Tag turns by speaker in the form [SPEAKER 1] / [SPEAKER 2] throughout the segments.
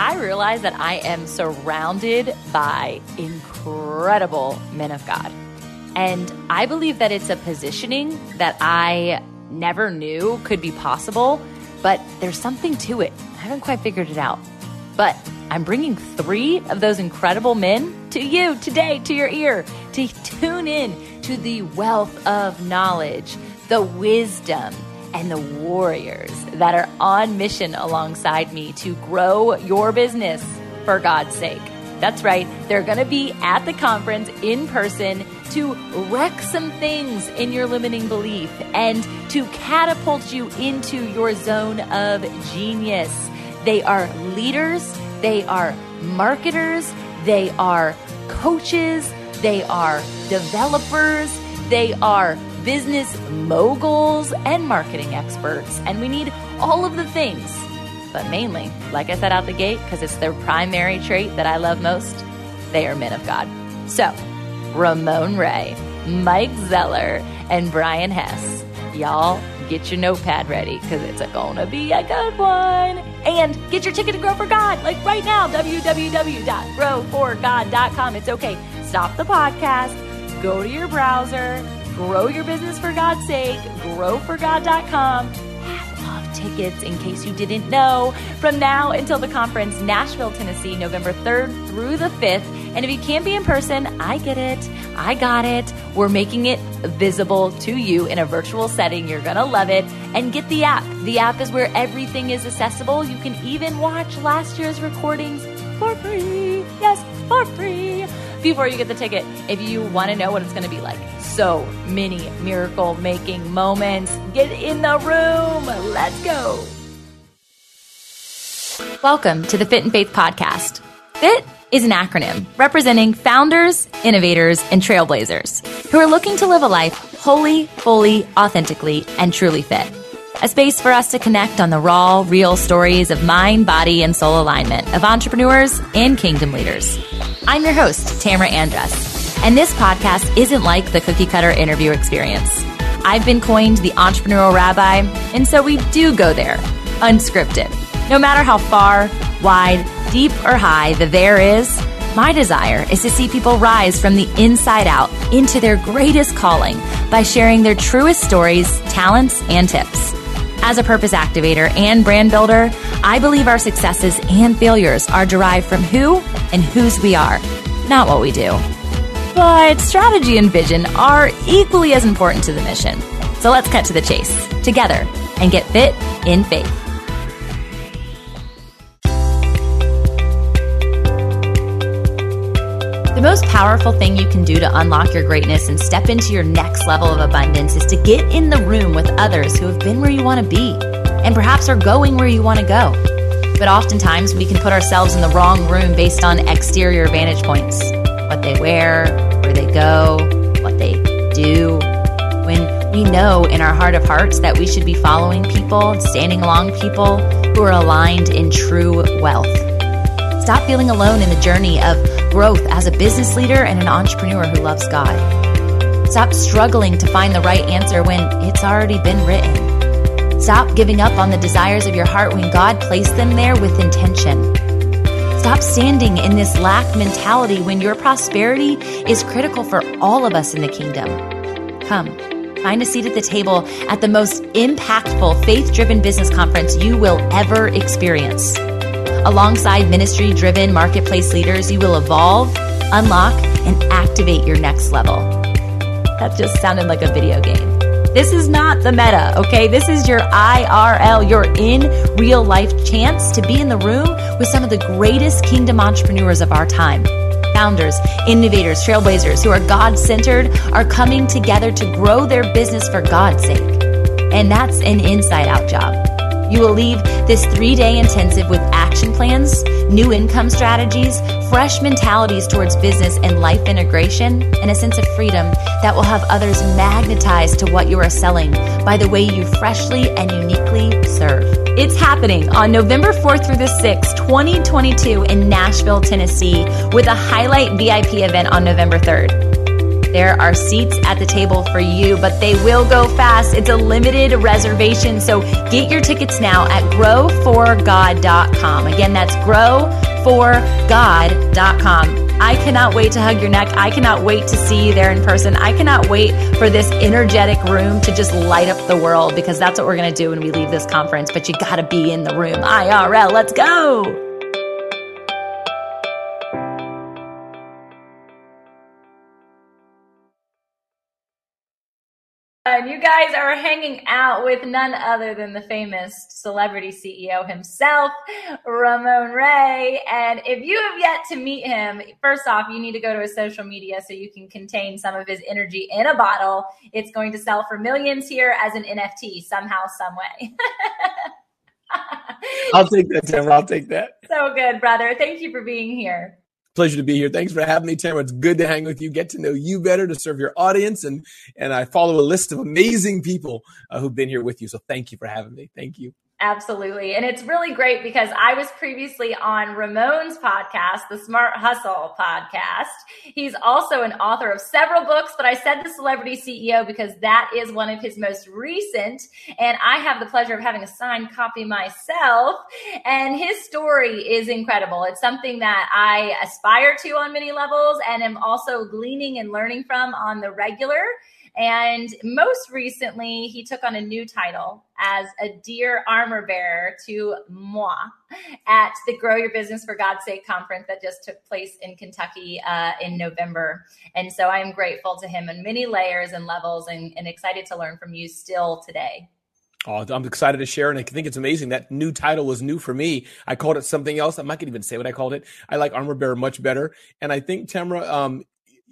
[SPEAKER 1] I realize that I am surrounded by incredible men of God. And I believe that it's a positioning that I never knew could be possible, but there's something to it. I haven't quite figured it out. But I'm bringing three of those incredible men to you today, to your ear, to tune in to the wealth of knowledge, the wisdom, and the warriors that are on mission alongside me to grow your business for God's sake. That's right, they're going to be at the conference in person to wreck some things in your limiting belief and to catapult you into your zone of genius. They are leaders, they are marketers, they are coaches, they are developers, they are business moguls and marketing experts. And we need all of the things. But mainly, like I said out the gate, because it's their primary trait that I love most, they are men of God. So, Ramon Ray, Mike Zeller, and Brian Hess. Y'all get your notepad ready because it's gonna be a good one. And get your ticket to Grow for God, like right now, www.growforgod.com. It's okay. Stop the podcast, go to your browser, grow your business for God's sake, growforgod.com Love tickets in case you didn't know. From now until the conference, Nashville, Tennessee, November 3rd through the 5th. And if you can't be in person, I get it. I got it. We're making it visible to you in a virtual setting. You're going to love it. And get the app. The app is where everything is accessible. You can even watch last year's recordings for free. Yes, for free before you get the ticket if you want to know what it's going to be like. So many miracle making moments. Get in the room. Let's go. Welcome to the Fit in Faith Podcast. FIT is an acronym representing founders, innovators, and trailblazers who are looking to live a life wholly, fully, authentically, and truly fit a space for us to connect on the raw, real stories of mind, body, and soul alignment of entrepreneurs and kingdom leaders. I'm your host, Tamara Andress, and this podcast isn't like the cookie cutter interview experience. I've been coined the entrepreneurial rabbi, and so we do go there, unscripted. No matter how far, wide, deep, or high the there is, my desire is to see people rise from the inside out into their greatest calling by sharing their truest stories, talents, and tips. As a purpose activator and brand builder, I believe our successes and failures are derived from who and whose we are, not what we do. But strategy and vision are equally as important to the mission. So let's cut to the chase together and get fit in faith. The most powerful thing you can do to unlock your greatness and step into your next level of abundance is to get in the room with others who have been where you want to be and perhaps are going where you want to go. But oftentimes we can put ourselves in the wrong room based on exterior vantage points what they wear, where they go, what they do. When we know in our heart of hearts that we should be following people, standing along people who are aligned in true wealth. Stop feeling alone in the journey of growth as a business leader and an entrepreneur who loves God. Stop struggling to find the right answer when it's already been written. Stop giving up on the desires of your heart when God placed them there with intention. Stop standing in this lack mentality when your prosperity is critical for all of us in the kingdom. Come, find a seat at the table at the most impactful faith driven business conference you will ever experience. Alongside ministry driven marketplace leaders, you will evolve, unlock, and activate your next level. That just sounded like a video game. This is not the meta, okay? This is your IRL, your in real life chance to be in the room with some of the greatest kingdom entrepreneurs of our time. Founders, innovators, trailblazers who are God centered are coming together to grow their business for God's sake. And that's an inside out job. You will leave this three day intensive with action plans, new income strategies, fresh mentalities towards business and life integration, and a sense of freedom that will have others magnetized to what you are selling by the way you freshly and uniquely serve. It's happening on November 4th through the 6th, 2022 in Nashville, Tennessee, with a highlight VIP event on November 3rd. There are seats at the table for you, but they will go fast. It's a limited reservation. So get your tickets now at growforgod.com. Again, that's growforgod.com. I cannot wait to hug your neck. I cannot wait to see you there in person. I cannot wait for this energetic room to just light up the world because that's what we're going to do when we leave this conference. But you got to be in the room. IRL, let's go. And you guys are hanging out with none other than the famous celebrity CEO himself, Ramon Ray. And if you have yet to meet him, first off, you need to go to his social media so you can contain some of his energy in a bottle. It's going to sell for millions here as an NFT somehow, some way.
[SPEAKER 2] I'll take that, Tamara. I'll take that.
[SPEAKER 1] So good, brother. Thank you for being here
[SPEAKER 2] pleasure to be here. Thanks for having me, Tamara. It's good to hang with you, get to know you better, to serve your audience, and and I follow a list of amazing people uh, who've been here with you. So thank you for having me. Thank you.
[SPEAKER 1] Absolutely. And it's really great because I was previously on Ramon's podcast, the Smart Hustle podcast. He's also an author of several books, but I said the celebrity CEO because that is one of his most recent. And I have the pleasure of having a signed copy myself. And his story is incredible. It's something that I aspire to on many levels and am also gleaning and learning from on the regular. And most recently, he took on a new title as a dear armor bearer to moi at the Grow Your Business for God's Sake conference that just took place in Kentucky uh, in November. And so I'm grateful to him in many layers and levels and, and excited to learn from you still today.
[SPEAKER 2] Oh, I'm excited to share, and I think it's amazing. That new title was new for me. I called it something else. I'm not to even say what I called it. I like armor bearer much better, and I think Tamara, um,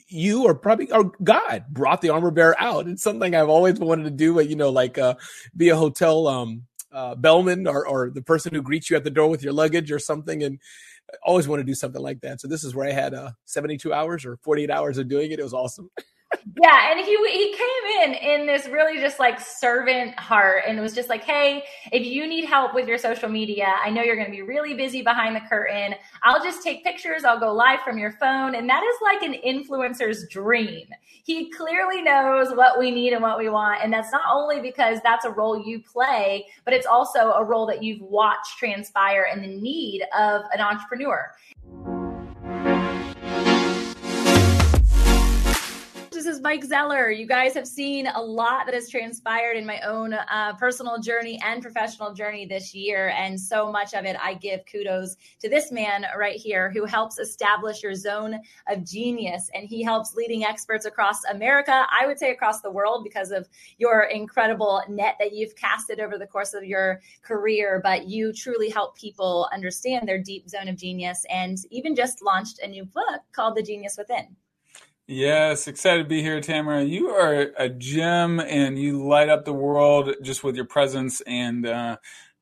[SPEAKER 2] you or probably or God brought the armor bearer out. It's something I've always wanted to do, you know, like uh, be a hotel um, uh, bellman or, or the person who greets you at the door with your luggage or something. And I always want to do something like that. So this is where I had uh, 72 hours or 48 hours of doing it. It was awesome.
[SPEAKER 1] yeah, and he he came in in this really just like servant heart, and was just like, hey, if you need help with your social media, I know you're going to be really busy behind the curtain. I'll just take pictures. I'll go live from your phone, and that is like an influencer's dream. He clearly knows what we need and what we want, and that's not only because that's a role you play, but it's also a role that you've watched transpire in the need of an entrepreneur. Is Mike Zeller. You guys have seen a lot that has transpired in my own uh, personal journey and professional journey this year. And so much of it, I give kudos to this man right here who helps establish your zone of genius. And he helps leading experts across America, I would say across the world, because of your incredible net that you've casted over the course of your career. But you truly help people understand their deep zone of genius and even just launched a new book called The Genius Within.
[SPEAKER 3] Yes, excited to be here, Tamara. You are a gem and you light up the world just with your presence and uh,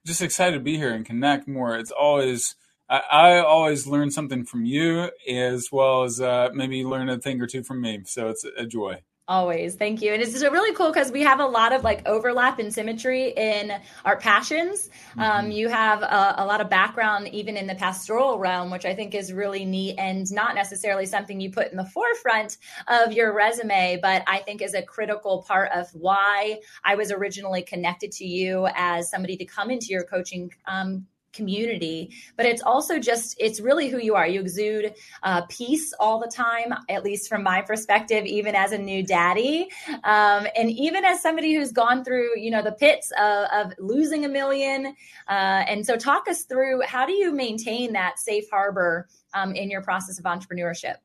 [SPEAKER 3] just excited to be here and connect more. It's always, I, I always learn something from you as well as uh, maybe learn a thing or two from me. So it's a joy.
[SPEAKER 1] Always. Thank you. And it's really cool because we have a lot of like overlap and symmetry in our passions. Mm-hmm. Um, you have a, a, lot of background even in the pastoral realm, which I think is really neat and not necessarily something you put in the forefront of your resume, but I think is a critical part of why I was originally connected to you as somebody to come into your coaching um, community but it's also just it's really who you are. You exude uh, peace all the time at least from my perspective even as a new daddy. Um, and even as somebody who's gone through you know the pits of, of losing a million uh, and so talk us through how do you maintain that safe harbor um, in your process of entrepreneurship?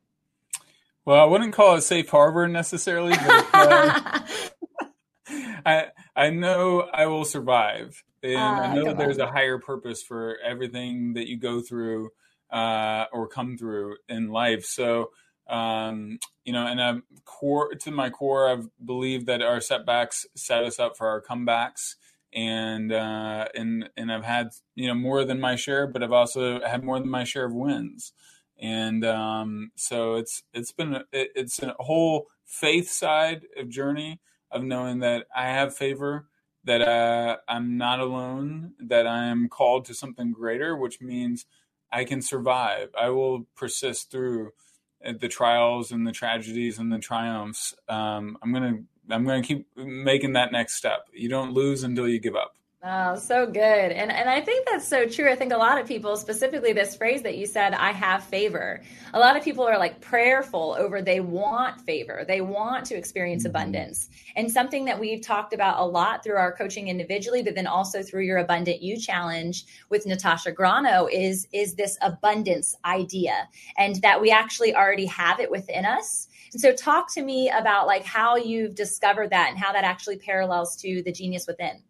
[SPEAKER 3] Well i wouldn't call it safe harbor necessarily but uh, I I know I will survive, and uh, I know that there's on. a higher purpose for everything that you go through uh, or come through in life. So, um, you know, and I'm core to my core, I've believed that our setbacks set us up for our comebacks, and uh, and and I've had you know more than my share, but I've also had more than my share of wins, and um, so it's it's been it, it's a whole faith side of journey of knowing that I have favor, that uh, I'm not alone, that I am called to something greater, which means I can survive. I will persist through the trials and the tragedies and the triumphs. Um, I'm gonna I'm gonna keep making that next step. You don't lose until you give up.
[SPEAKER 1] Oh, so good. And and I think that's so true. I think a lot of people, specifically this phrase that you said, I have favor. A lot of people are like prayerful over they want favor. They want to experience mm-hmm. abundance. And something that we've talked about a lot through our coaching individually, but then also through your abundant you challenge with Natasha Grano is is this abundance idea and that we actually already have it within us. And so talk to me about like how you've discovered that and how that actually parallels to the genius within.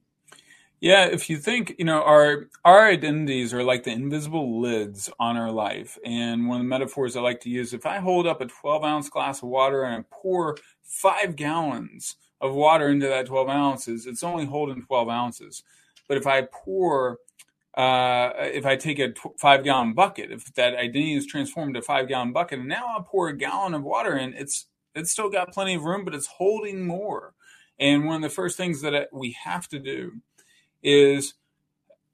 [SPEAKER 3] Yeah, if you think, you know, our our identities are like the invisible lids on our life. And one of the metaphors I like to use, if I hold up a 12 ounce glass of water and I pour five gallons of water into that 12 ounces, it's only holding 12 ounces. But if I pour, uh, if I take a five gallon bucket, if that identity is transformed to a five gallon bucket, and now I pour a gallon of water in, it's it's still got plenty of room, but it's holding more. And one of the first things that we have to do is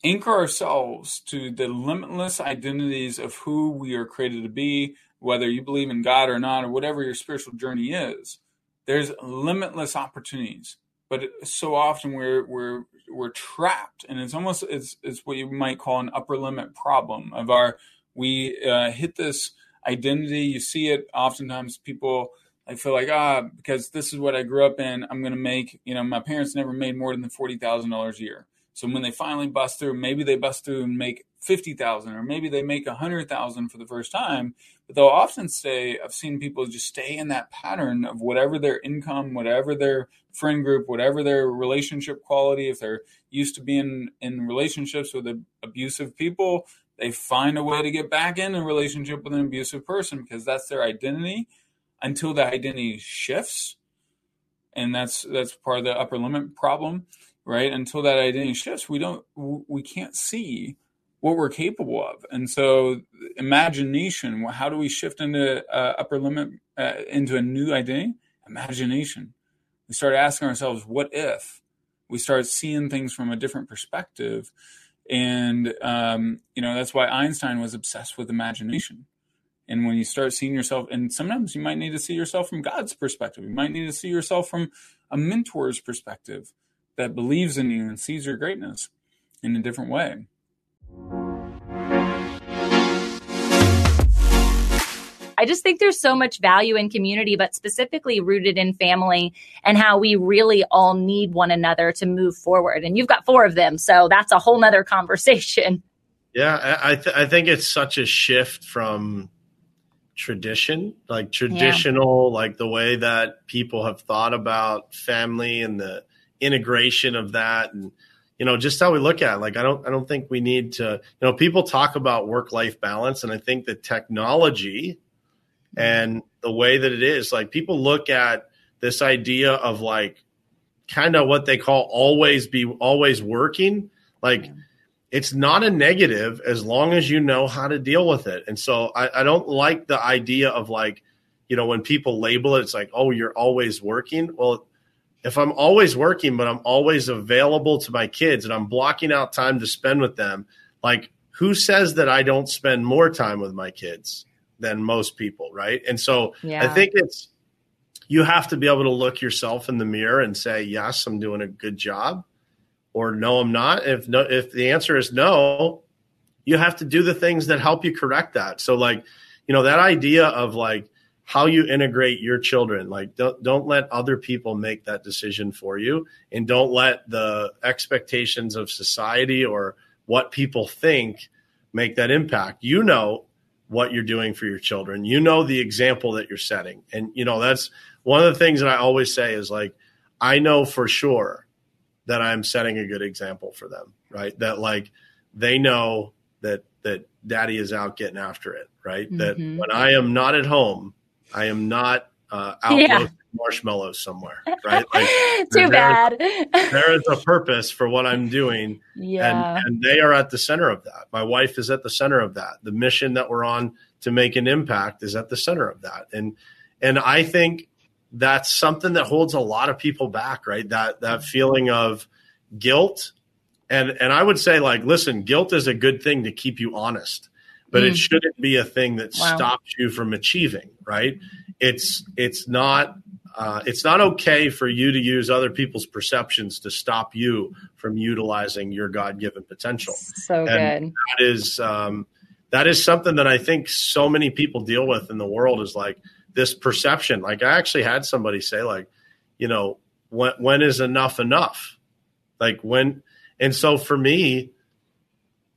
[SPEAKER 3] anchor ourselves to the limitless identities of who we are created to be, whether you believe in God or not, or whatever your spiritual journey is. There's limitless opportunities, but so often we're we're we're trapped, and it's almost it's it's what you might call an upper limit problem of our we uh, hit this identity. You see it oftentimes. People I feel like ah because this is what I grew up in. I'm going to make you know my parents never made more than forty thousand dollars a year so when they finally bust through, maybe they bust through and make 50,000 or maybe they make 100,000 for the first time, but they'll often stay I've seen people just stay in that pattern of whatever their income, whatever their friend group, whatever their relationship quality, if they're used to being in relationships with abusive people, they find a way to get back in a relationship with an abusive person because that's their identity. Until the identity shifts and that's that's part of the upper limit problem right? Until that identity shifts, we don't, we can't see what we're capable of. And so, imagination. How do we shift into uh, upper limit uh, into a new identity? Imagination. We start asking ourselves, "What if?" We start seeing things from a different perspective, and um, you know that's why Einstein was obsessed with imagination. And when you start seeing yourself, and sometimes you might need to see yourself from God's perspective. You might need to see yourself from a mentor's perspective that believes in you and sees your greatness in a different way.
[SPEAKER 1] I just think there's so much value in community, but specifically rooted in family and how we really all need one another to move forward. And you've got four of them, so that's a whole nother conversation.
[SPEAKER 4] Yeah, I, th- I think it's such a shift from tradition, like traditional, yeah. like the way that people have thought about family and the integration of that and you know just how we look at it. like i don't i don't think we need to you know people talk about work life balance and i think the technology and the way that it is like people look at this idea of like kind of what they call always be always working. Like it's not a negative as long as you know how to deal with it. And so I, I don't like the idea of like you know when people label it it's like oh you're always working. Well if I'm always working, but I'm always available to my kids and I'm blocking out time to spend with them, like who says that I don't spend more time with my kids than most people, right? And so yeah. I think it's you have to be able to look yourself in the mirror and say, "Yes, I'm doing a good job," or "No, I'm not." If no, if the answer is no, you have to do the things that help you correct that. So, like, you know, that idea of like how you integrate your children. Like don't don't let other people make that decision for you and don't let the expectations of society or what people think make that impact. You know what you're doing for your children. You know the example that you're setting. And you know that's one of the things that i always say is like i know for sure that i'm setting a good example for them right? That like they know that that daddy is out getting after it right? Mm-hmm. that when i am not at home I am not uh, out yeah. marshmallows somewhere, right? Like,
[SPEAKER 1] Too bad.
[SPEAKER 4] there is a purpose for what I'm doing, yeah. and, and they are at the center of that. My wife is at the center of that. The mission that we're on to make an impact is at the center of that, and and I think that's something that holds a lot of people back, right? That that feeling of guilt, and and I would say like, listen, guilt is a good thing to keep you honest but mm. it shouldn't be a thing that wow. stops you from achieving. Right? It's it's not uh, it's not okay for you to use other people's perceptions to stop you from utilizing your God-given potential.
[SPEAKER 5] So and
[SPEAKER 4] good. That is um, that is something that I think so many people deal with in the world is like this perception. Like I actually had somebody say, like, you know, when when is enough enough? Like when, and so for me,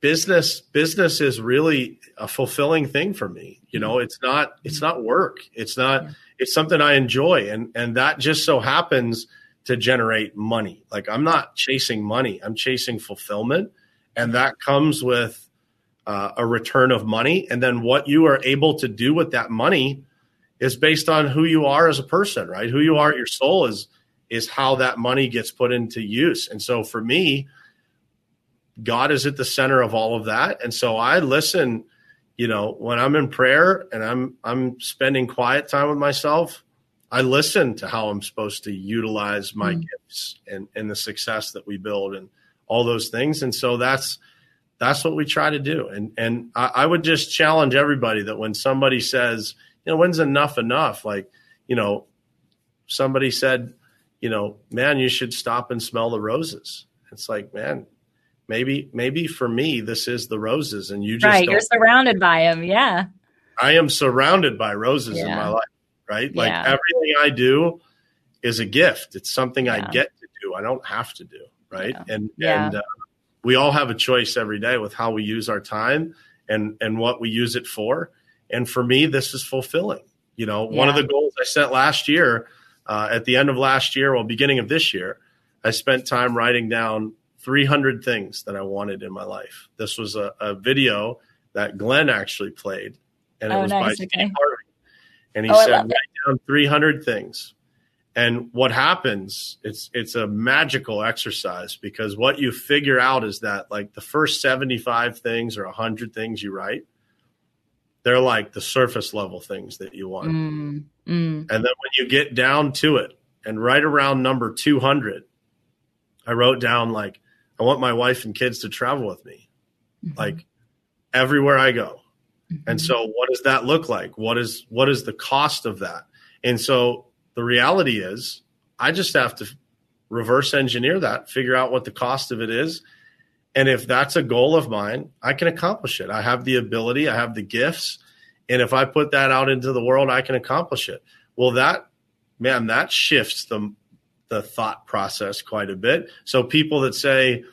[SPEAKER 4] business business is really a fulfilling thing for me. You know, it's not it's not work. It's not it's something I enjoy, and and that just so happens to generate money. Like I'm not chasing money. I'm chasing fulfillment, and that comes with uh, a return of money. And then what you are able to do with that money is based on who you are as a person, right? Who you are, your soul is is how that money gets put into use. And so for me, God is at the center of all of that. And so I listen, you know, when I'm in prayer and I'm I'm spending quiet time with myself, I listen to how I'm supposed to utilize my mm. gifts and, and the success that we build and all those things. And so that's that's what we try to do. And and I, I would just challenge everybody that when somebody says, you know, when's enough enough? Like, you know, somebody said, you know, man, you should stop and smell the roses. It's like, man, maybe maybe for me this is the roses, and you just
[SPEAKER 5] right. You're surrounded by them. Yeah,
[SPEAKER 4] I am surrounded by roses yeah. in my life. Right, like yeah. everything I do is a gift. It's something yeah. I get to do. I don't have to do. Right, and and uh, we all have a choice every day with how we use our time and and what we use it for. And for me, this is fulfilling. You know, one of the goals I set last year uh, at the end of last year, well, beginning of this year, I spent time writing down 300 things that I wanted in my life. This was a, a video that Glenn actually played, and it oh, was nice. by Steve Harvey. And he oh, said, write down 300 things. And what happens, it's it's a magical exercise because what you figure out is that like the first 75 things or 100 things you write, they're like the surface level things that you want. Mm, mm. And then when you get down to it, and right around number 200, I wrote down like, I want my wife and kids to travel with me, mm-hmm. like everywhere I go. Mm-hmm. And so, what does that look like? What is what is the cost of that? And so, the reality is, I just have to reverse engineer that, figure out what the cost of it is, and if that's a goal of mine, I can accomplish it. I have the ability, I have the gifts. And if I put that out into the world, I can accomplish it. Well, that, man, that shifts the, the thought process quite a bit. So people that say,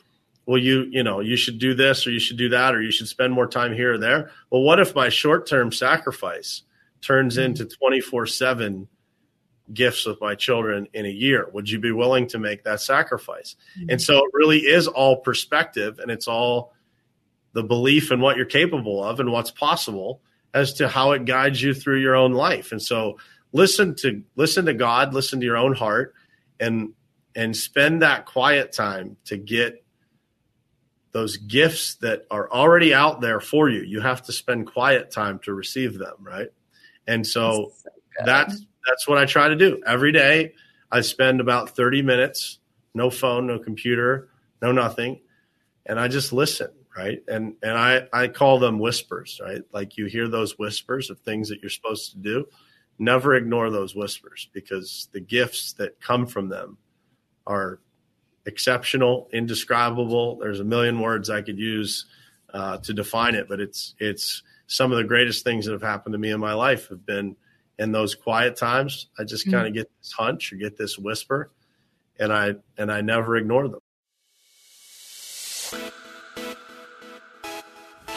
[SPEAKER 4] well, you, you know, you should do this or you should do that or you should spend more time here or there. Well, what if my short term sacrifice turns mm-hmm. into 24 7 gifts with my children in a year. Would you be willing to make that sacrifice? Mm-hmm. And so it really is all perspective and it's all the belief in what you're capable of and what's possible as to how it guides you through your own life. And so listen to listen to God, listen to your own heart and and spend that quiet time to get those gifts that are already out there for you. You have to spend quiet time to receive them, right? And so, so that's that's what I try to do every day. I spend about 30 minutes, no phone, no computer, no nothing. And I just listen, right? And and I, I call them whispers, right? Like you hear those whispers of things that you're supposed to do. Never ignore those whispers because the gifts that come from them are exceptional, indescribable. There's a million words I could use uh, to define it, but it's it's some of the greatest things that have happened to me in my life have been – in those quiet times, I just mm-hmm. kind of get this hunch or get this whisper, and I and I never ignore them.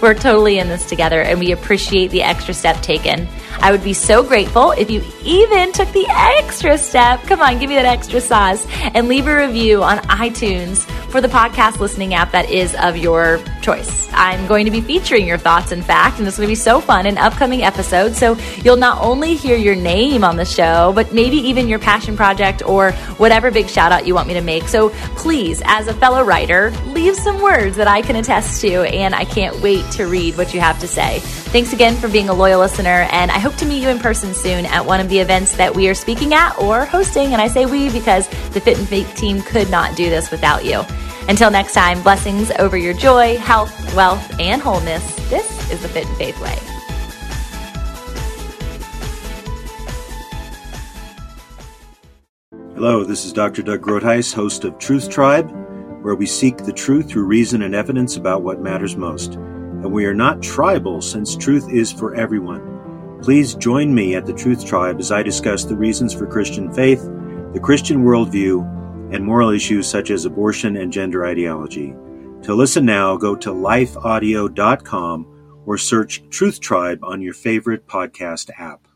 [SPEAKER 1] We're totally in this together, and we appreciate the extra step taken. I would be so grateful if you even took the extra step. Come on, give me that extra sauce and leave a review on iTunes for the podcast listening app that is of your choice. I'm going to be featuring your thoughts, in fact, and it's going to be so fun in upcoming episodes. So you'll not only hear your name on the show, but maybe even your passion project or whatever big shout out you want me to make. So please, as a fellow writer, leave some words that I can attest to, and I can't wait to read what you have to say. Thanks again for being a loyal listener, and I hope to meet you in person soon at one of the events that we are speaking at or hosting. And I say we because the Fit in Faith team could not do this without you. Until next time, blessings over your joy, health, wealth, and wholeness. This is the Fit in Faith Way.
[SPEAKER 6] Hello, this is Dr. Doug Groothuis, host of Truth Tribe, where we seek the truth through reason and evidence about what matters most. And we are not tribal, since truth is for everyone. Please join me at the Truth Tribe as I discuss the reasons for Christian faith, the Christian worldview, and moral issues such as abortion and gender ideology. To listen now, go to lifeaudio.com or search Truth Tribe on your favorite podcast app.